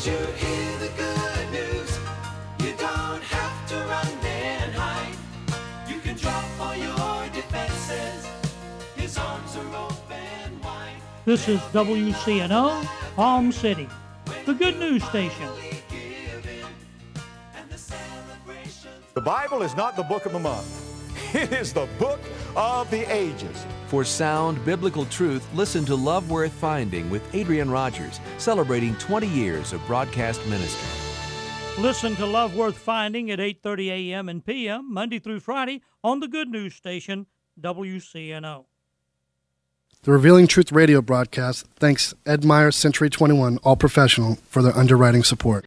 Did you hear the good news? You don't have to run and hide. You can drop all your defenses. His arms are open wide. This is WCNO, Palm City, the good news station. The Bible is not the book of a month. It is the book of the ages. For sound biblical truth, listen to Love Worth Finding with Adrian Rogers, celebrating 20 years of broadcast ministry. Listen to Love Worth Finding at 8:30 a.m. and p.m. Monday through Friday on the good news station WCNO. The Revealing Truth radio broadcast thanks Ed Meyer Century 21 All Professional for their underwriting support.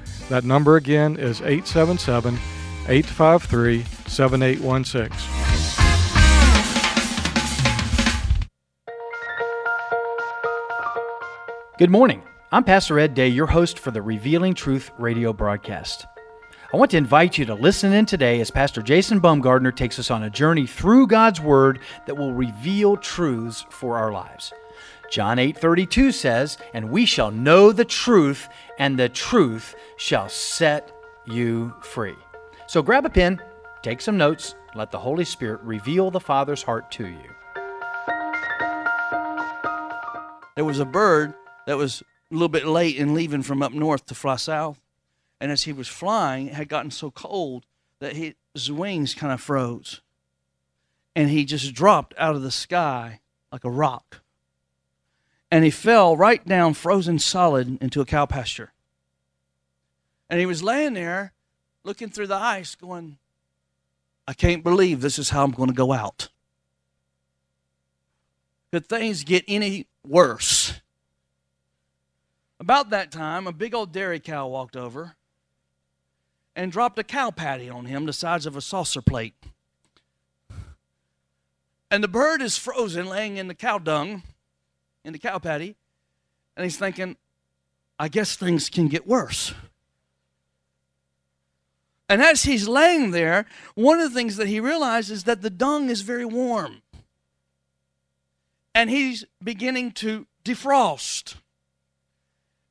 That number again is 877 853 7816. Good morning. I'm Pastor Ed Day, your host for the Revealing Truth radio broadcast. I want to invite you to listen in today as Pastor Jason Baumgardner takes us on a journey through God's Word that will reveal truths for our lives. John 8:32 says, "And we shall know the truth, and the truth shall set you free." So grab a pen, take some notes, let the Holy Spirit reveal the Father's heart to you. there was a bird that was a little bit late in leaving from up north to fly south. And as he was flying, it had gotten so cold that his wings kind of froze. And he just dropped out of the sky like a rock. And he fell right down, frozen solid, into a cow pasture. And he was laying there looking through the ice, going, I can't believe this is how I'm going to go out. Could things get any worse? About that time, a big old dairy cow walked over and dropped a cow patty on him the size of a saucer plate. And the bird is frozen, laying in the cow dung, in the cow patty, and he's thinking, I guess things can get worse. And as he's laying there, one of the things that he realizes is that the dung is very warm. And he's beginning to defrost.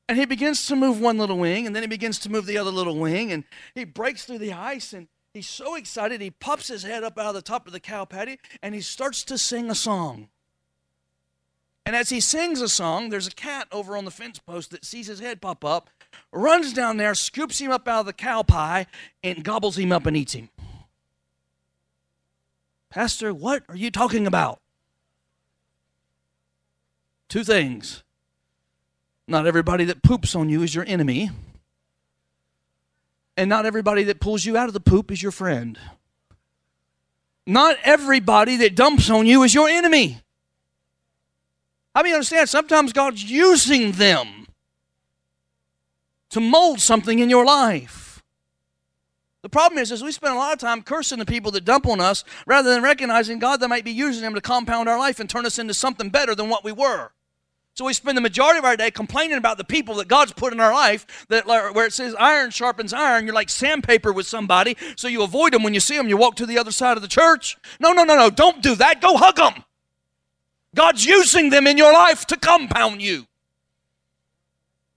And he begins to move one little wing, and then he begins to move the other little wing, and he breaks through the ice, and he's so excited, he pops his head up out of the top of the cow patty, and he starts to sing a song. And as he sings a song, there's a cat over on the fence post that sees his head pop up, runs down there, scoops him up out of the cow pie, and gobbles him up and eats him. Pastor, what are you talking about? Two things. Not everybody that poops on you is your enemy, and not everybody that pulls you out of the poop is your friend. Not everybody that dumps on you is your enemy. How many understand? Sometimes God's using them to mold something in your life. The problem is, is we spend a lot of time cursing the people that dump on us rather than recognizing God that might be using them to compound our life and turn us into something better than what we were. So we spend the majority of our day complaining about the people that God's put in our life that where it says iron sharpens iron, you're like sandpaper with somebody, so you avoid them when you see them, you walk to the other side of the church. No, no, no, no, don't do that. Go hug them. God's using them in your life to compound you.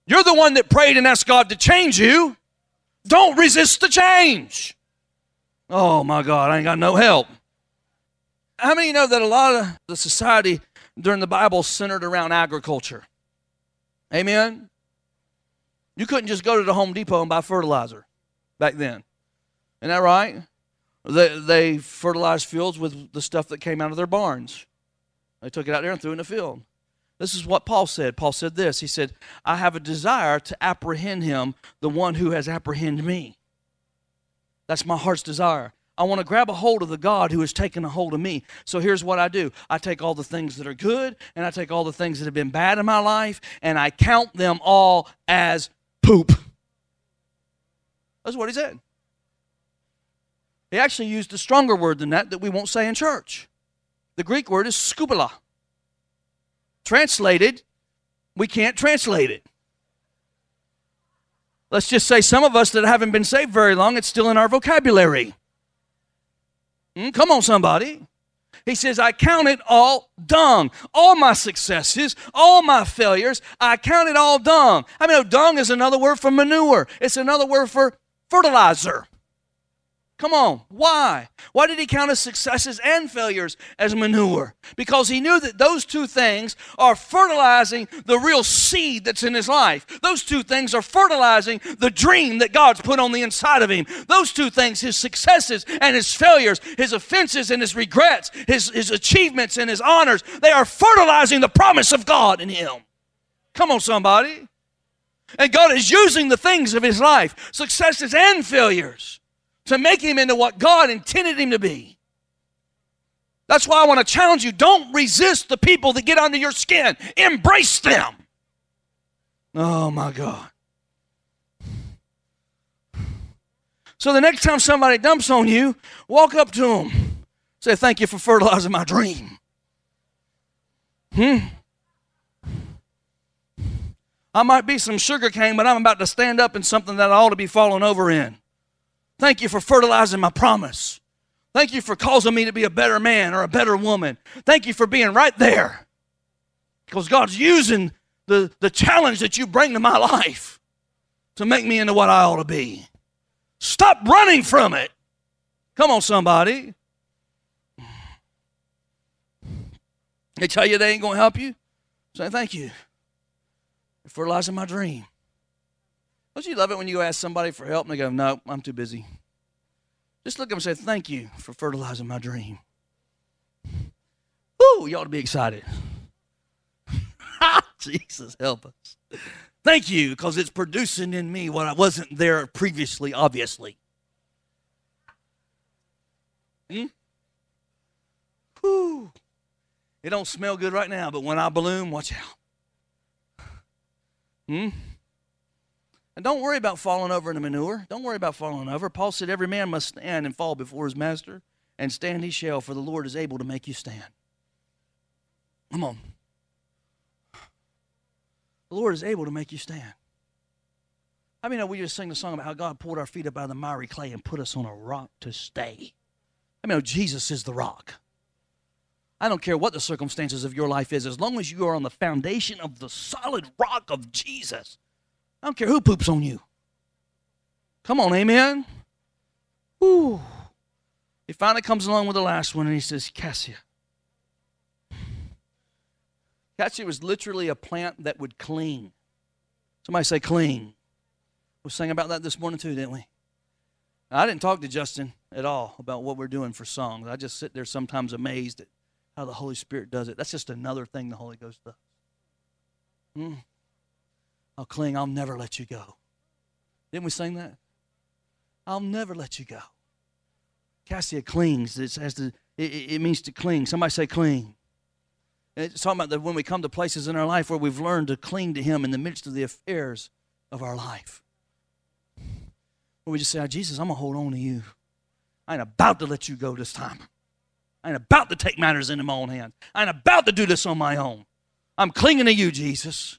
You're the one that prayed and asked God to change you. Don't resist the change. Oh my God, I ain't got no help. How many know that a lot of the society during the Bible centered around agriculture? Amen? You couldn't just go to the Home Depot and buy fertilizer back then. Isn't that right? They, they fertilized fields with the stuff that came out of their barns. They took it out there and threw it in the field. This is what Paul said. Paul said this He said, I have a desire to apprehend him, the one who has apprehended me. That's my heart's desire. I want to grab a hold of the God who has taken a hold of me. So here's what I do I take all the things that are good, and I take all the things that have been bad in my life, and I count them all as poop. That's what he said. He actually used a stronger word than that that we won't say in church. The Greek word is skubala. Translated, we can't translate it. Let's just say some of us that haven't been saved very long, it's still in our vocabulary. Mm, come on, somebody. He says, I count it all dung. All my successes, all my failures, I count it all dung. I mean, dung is another word for manure, it's another word for fertilizer. Come on. Why? Why did he count his successes and failures as manure? Because he knew that those two things are fertilizing the real seed that's in his life. Those two things are fertilizing the dream that God's put on the inside of him. Those two things, his successes and his failures, his offenses and his regrets, his, his achievements and his honors, they are fertilizing the promise of God in him. Come on, somebody. And God is using the things of his life, successes and failures to make him into what God intended him to be. That's why I want to challenge you don't resist the people that get under your skin, embrace them. Oh my God. So the next time somebody dumps on you, walk up to them. Say, Thank you for fertilizing my dream. Hmm? I might be some sugar cane, but I'm about to stand up in something that I ought to be falling over in. Thank you for fertilizing my promise. Thank you for causing me to be a better man or a better woman. Thank you for being right there. Because God's using the, the challenge that you bring to my life to make me into what I ought to be. Stop running from it. Come on, somebody. They tell you they ain't going to help you. Say thank you for fertilizing my dream. Don't you love it when you ask somebody for help and they go, No, I'm too busy? Just look at them and say, Thank you for fertilizing my dream. Ooh, you ought to be excited. Jesus, help us. Thank you, because it's producing in me what I wasn't there previously, obviously. Hmm? Whew. It don't smell good right now, but when I bloom, watch out. Hmm? And don't worry about falling over in the manure. Don't worry about falling over. Paul said, Every man must stand and fall before his master, and stand he shall, for the Lord is able to make you stand. Come on. The Lord is able to make you stand. I mean, we just sing the song about how God pulled our feet up out of the miry clay and put us on a rock to stay. I mean, Jesus is the rock. I don't care what the circumstances of your life is, as long as you are on the foundation of the solid rock of Jesus, I don't care who poops on you. Come on, amen. Woo. He finally comes along with the last one and he says, Cassia. Cassia was literally a plant that would cling. Somebody say cling. We sang about that this morning too, didn't we? I didn't talk to Justin at all about what we're doing for songs. I just sit there sometimes amazed at how the Holy Spirit does it. That's just another thing the Holy Ghost does. Hmm. I'll cling, I'll never let you go. Didn't we sing that? I'll never let you go. Cassia clings. It, has to, it, it means to cling. Somebody say cling. It's talking about that when we come to places in our life where we've learned to cling to Him in the midst of the affairs of our life. Where we just say, oh, Jesus, I'm going to hold on to you. I ain't about to let you go this time. I ain't about to take matters into my own hands. I ain't about to do this on my own. I'm clinging to you, Jesus.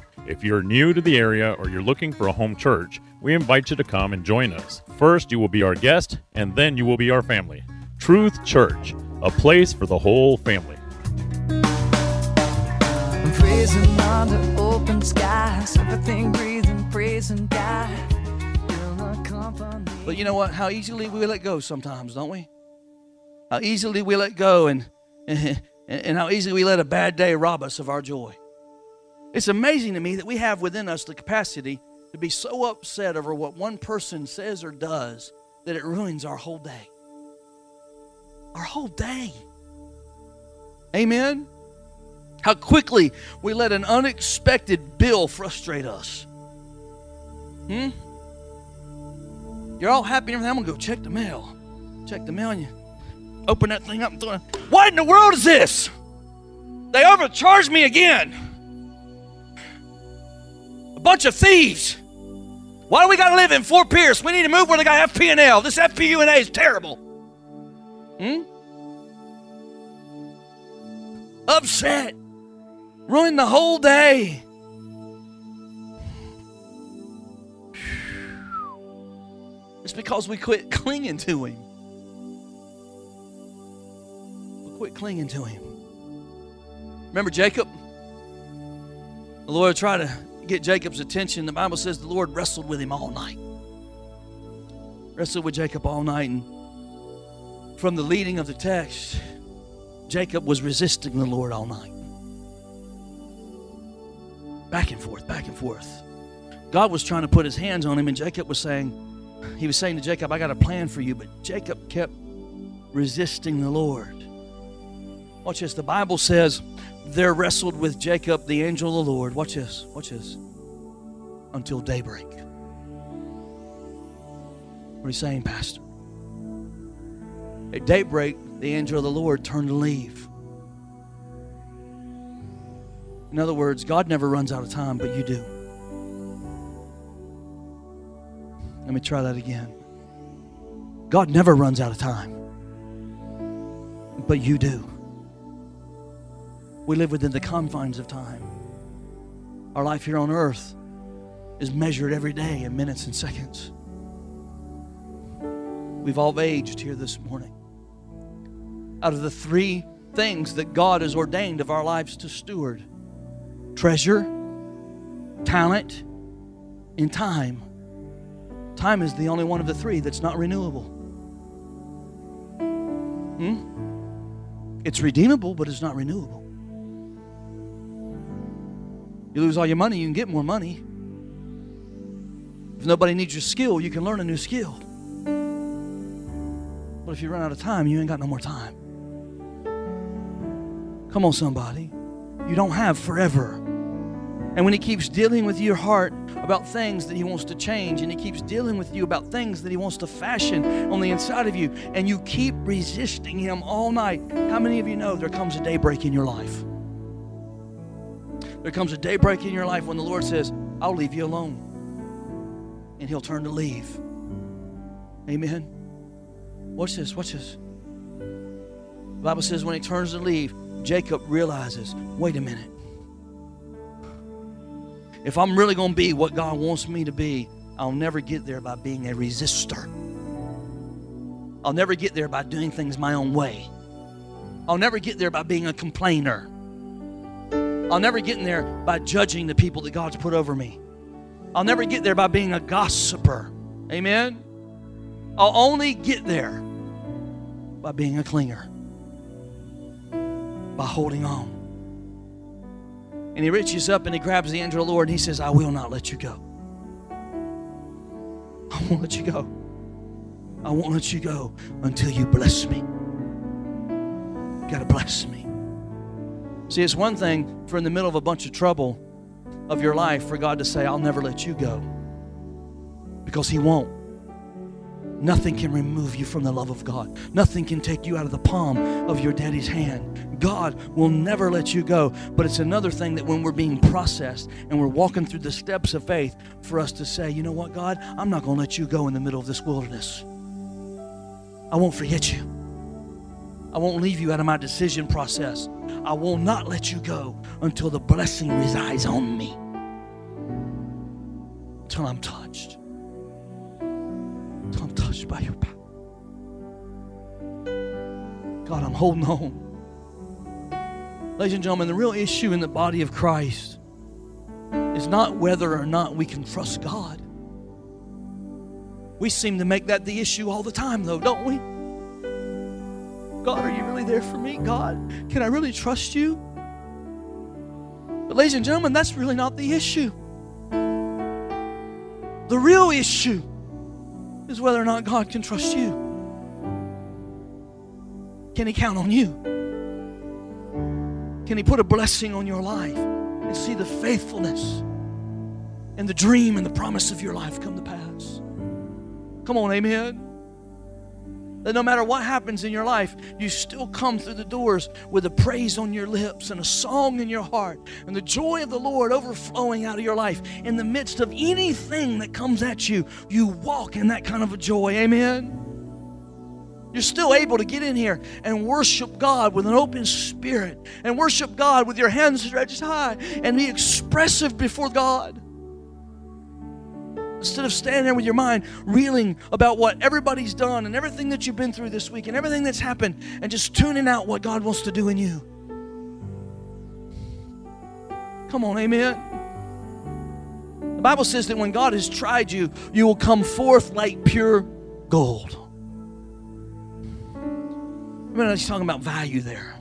If you're new to the area or you're looking for a home church, we invite you to come and join us. First, you will be our guest, and then you will be our family. Truth Church, a place for the whole family. Praising under open skies, everything breathing, praising God. But you know what? How easily we let go sometimes, don't we? How easily we let go and, and, and how easily we let a bad day rob us of our joy. It's amazing to me that we have within us the capacity to be so upset over what one person says or does that it ruins our whole day. Our whole day. Amen? How quickly we let an unexpected bill frustrate us. Hmm? You're all happy and everything. I'm going to go check the mail. Check the mail and you open that thing up and throw it. What in the world is this? They overcharged me again. Bunch of thieves. Why do we got to live in Fort Pierce? We need to move where they got FP&L. This FPUA is terrible. Hmm? Upset. Ruined the whole day. It's because we quit clinging to Him. We quit clinging to Him. Remember Jacob? The Lord tried to get Jacob's attention. The Bible says the Lord wrestled with him all night. Wrestled with Jacob all night. And from the leading of the text, Jacob was resisting the Lord all night. Back and forth, back and forth. God was trying to put his hands on him, and Jacob was saying, He was saying to Jacob, I got a plan for you. But Jacob kept resisting the Lord. Watch this. The Bible says there wrestled with Jacob the angel of the Lord. Watch this. Watch this. Until daybreak. What are you saying, Pastor? At daybreak, the angel of the Lord turned to leave. In other words, God never runs out of time, but you do. Let me try that again. God never runs out of time, but you do. We live within the confines of time. Our life here on earth is measured every day in minutes and seconds. We've all aged here this morning. Out of the three things that God has ordained of our lives to steward treasure, talent, and time. Time is the only one of the three that's not renewable. Hmm? It's redeemable, but it's not renewable. You lose all your money, you can get more money. If nobody needs your skill, you can learn a new skill. But if you run out of time, you ain't got no more time. Come on, somebody. You don't have forever. And when He keeps dealing with your heart about things that He wants to change, and He keeps dealing with you about things that He wants to fashion on the inside of you, and you keep resisting Him all night, how many of you know there comes a daybreak in your life? There comes a daybreak in your life when the Lord says, I'll leave you alone. And He'll turn to leave. Amen. Watch this, watch this. The Bible says when He turns to leave, Jacob realizes wait a minute. If I'm really going to be what God wants me to be, I'll never get there by being a resistor. I'll never get there by doing things my own way. I'll never get there by being a complainer. I'll never get in there by judging the people that God's put over me. I'll never get there by being a gossiper. Amen? I'll only get there by being a clinger, by holding on. And he reaches up and he grabs the angel of the Lord and he says, I will not let you go. I won't let you go. I won't let you go until you bless me. You gotta bless me. See, it's one thing for in the middle of a bunch of trouble of your life for God to say, I'll never let you go. Because He won't. Nothing can remove you from the love of God. Nothing can take you out of the palm of your daddy's hand. God will never let you go. But it's another thing that when we're being processed and we're walking through the steps of faith, for us to say, you know what, God, I'm not going to let you go in the middle of this wilderness. I won't forget you. I won't leave you out of my decision process. I will not let you go until the blessing resides on me. Until I'm touched. Until I'm touched by your power. God, I'm holding on. Ladies and gentlemen, the real issue in the body of Christ is not whether or not we can trust God. We seem to make that the issue all the time, though, don't we? God, are you really there for me? God, can I really trust you? But, ladies and gentlemen, that's really not the issue. The real issue is whether or not God can trust you. Can He count on you? Can He put a blessing on your life and see the faithfulness and the dream and the promise of your life come to pass? Come on, amen. That no matter what happens in your life, you still come through the doors with a praise on your lips and a song in your heart and the joy of the Lord overflowing out of your life. In the midst of anything that comes at you, you walk in that kind of a joy. Amen. You're still able to get in here and worship God with an open spirit and worship God with your hands stretched high and be expressive before God. Instead of standing there with your mind reeling about what everybody's done and everything that you've been through this week and everything that's happened and just tuning out what God wants to do in you. Come on, amen. The Bible says that when God has tried you, you will come forth like pure gold. I mean, he's talking about value there.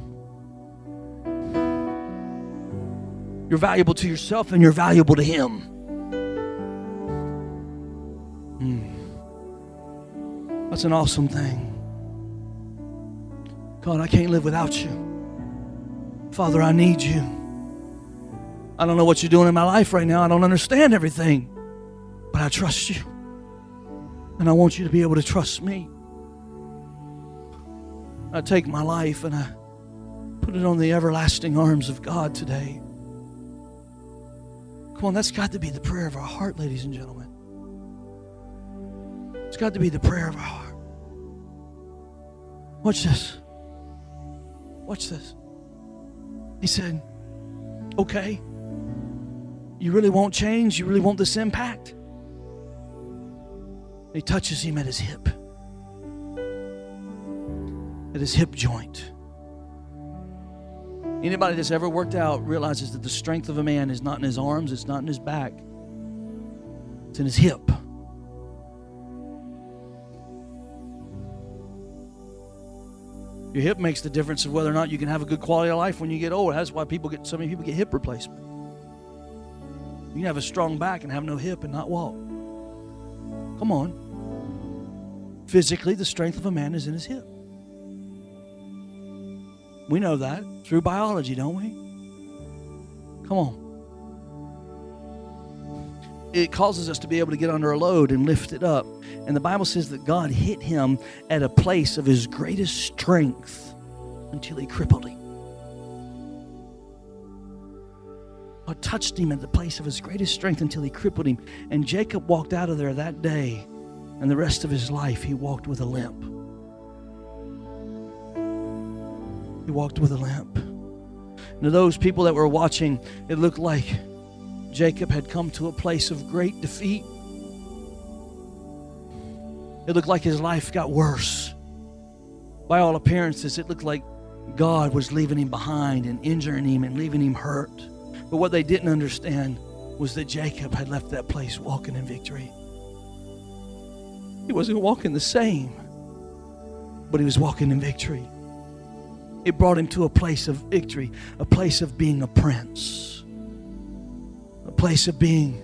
You're valuable to yourself and you're valuable to Him. That's an awesome thing. God, I can't live without you. Father, I need you. I don't know what you're doing in my life right now. I don't understand everything, but I trust you. And I want you to be able to trust me. I take my life and I put it on the everlasting arms of God today. Come on, that's got to be the prayer of our heart, ladies and gentlemen. Got to be the prayer of our heart. Watch this. Watch this. He said, Okay, you really won't change? You really want this impact? He touches him at his hip, at his hip joint. Anybody that's ever worked out realizes that the strength of a man is not in his arms, it's not in his back, it's in his hip. Your hip makes the difference of whether or not you can have a good quality of life when you get old. That's why people get so many people get hip replacement. You can have a strong back and have no hip and not walk. Come on. Physically, the strength of a man is in his hip. We know that through biology, don't we? Come on. It causes us to be able to get under a load and lift it up. And the Bible says that God hit him at a place of his greatest strength until he crippled him. God touched him at the place of his greatest strength until he crippled him. And Jacob walked out of there that day, and the rest of his life he walked with a limp. He walked with a limp. And to those people that were watching, it looked like Jacob had come to a place of great defeat. It looked like his life got worse. By all appearances, it looked like God was leaving him behind and injuring him and leaving him hurt. But what they didn't understand was that Jacob had left that place walking in victory. He wasn't walking the same, but he was walking in victory. It brought him to a place of victory, a place of being a prince, place of being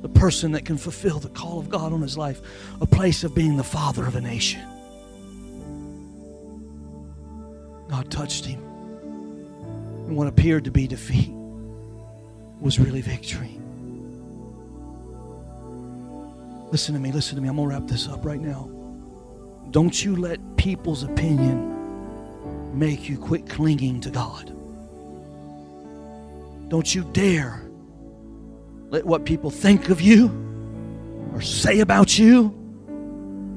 the person that can fulfill the call of God on his life, a place of being the father of a nation. God touched him. And what appeared to be defeat was really victory. Listen to me, listen to me. I'm going to wrap this up right now. Don't you let people's opinion make you quit clinging to God. Don't you dare let what people think of you or say about you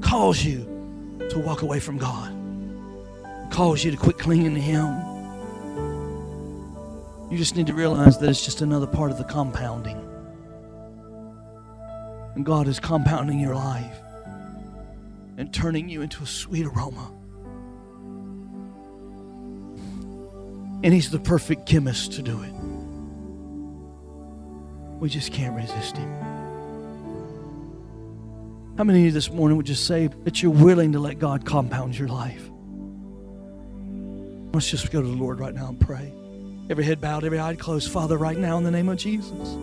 cause you to walk away from God, cause you to quit clinging to Him. You just need to realize that it's just another part of the compounding. And God is compounding your life and turning you into a sweet aroma. And He's the perfect chemist to do it. We just can't resist Him. How many of you this morning would just say that you're willing to let God compound your life? Let's just go to the Lord right now and pray. Every head bowed, every eye closed. Father, right now in the name of Jesus.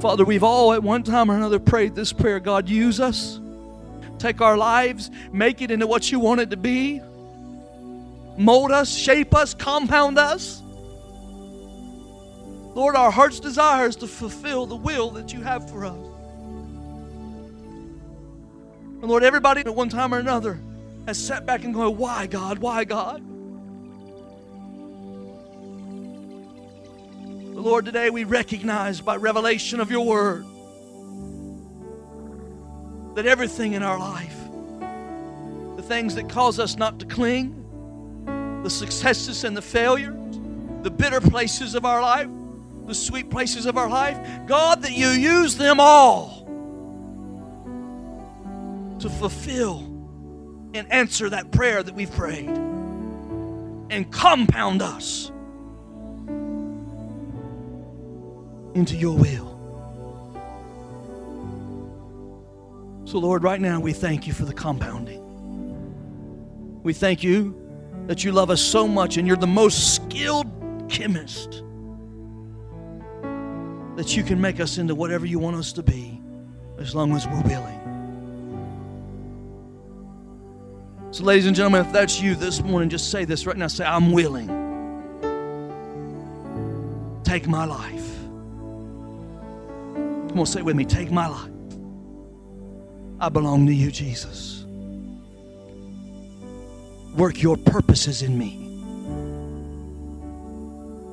Father, we've all at one time or another prayed this prayer God, use us. Take our lives, make it into what you want it to be. Mold us, shape us, compound us. Lord, our heart's desire is to fulfill the will that you have for us. And Lord, everybody at one time or another has sat back and going, Why, God? Why, God? But Lord, today we recognize by revelation of your word that everything in our life, the things that cause us not to cling, the successes and the failures, the bitter places of our life, the sweet places of our life, God, that you use them all to fulfill and answer that prayer that we've prayed and compound us into your will. So, Lord, right now we thank you for the compounding. We thank you that you love us so much and you're the most skilled chemist that you can make us into whatever you want us to be as long as we're willing. So, ladies and gentlemen, if that's you this morning, just say this right now. Say, I'm willing. Take my life. Come on, say it with me. Take my life. I belong to you, Jesus. Work your purposes in me.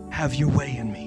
Have your way in me.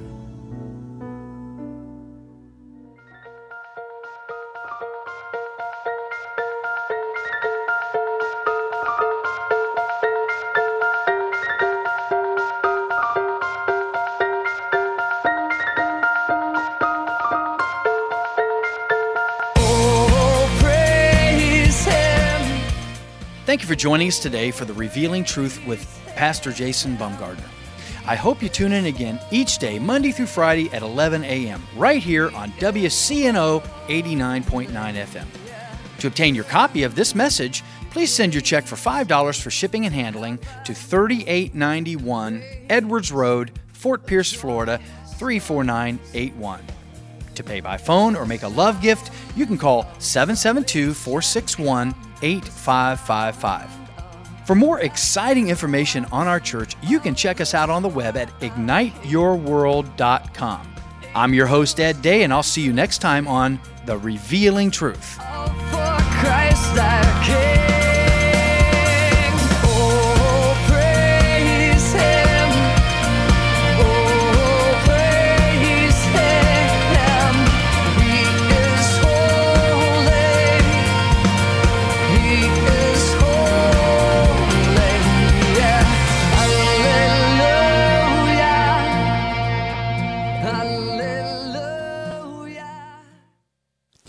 Thank you for joining us today for the Revealing Truth with Pastor Jason Bumgardner. I hope you tune in again each day, Monday through Friday at 11 a.m., right here on WCNO 89.9 FM. To obtain your copy of this message, please send your check for $5 for shipping and handling to 3891 Edwards Road, Fort Pierce, Florida 34981. To pay by phone or make a love gift, you can call 772 461 8555. For more exciting information on our church, you can check us out on the web at igniteyourworld.com. I'm your host, Ed Day, and I'll see you next time on The Revealing Truth.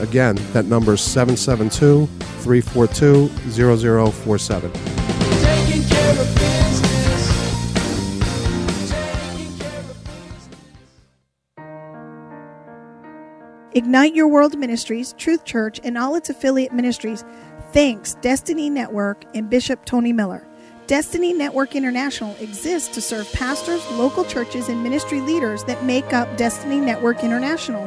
Again, that number is 772 342 0047. Taking care of business. Ignite Your World Ministries, Truth Church, and all its affiliate ministries thanks Destiny Network and Bishop Tony Miller. Destiny Network International exists to serve pastors, local churches, and ministry leaders that make up Destiny Network International.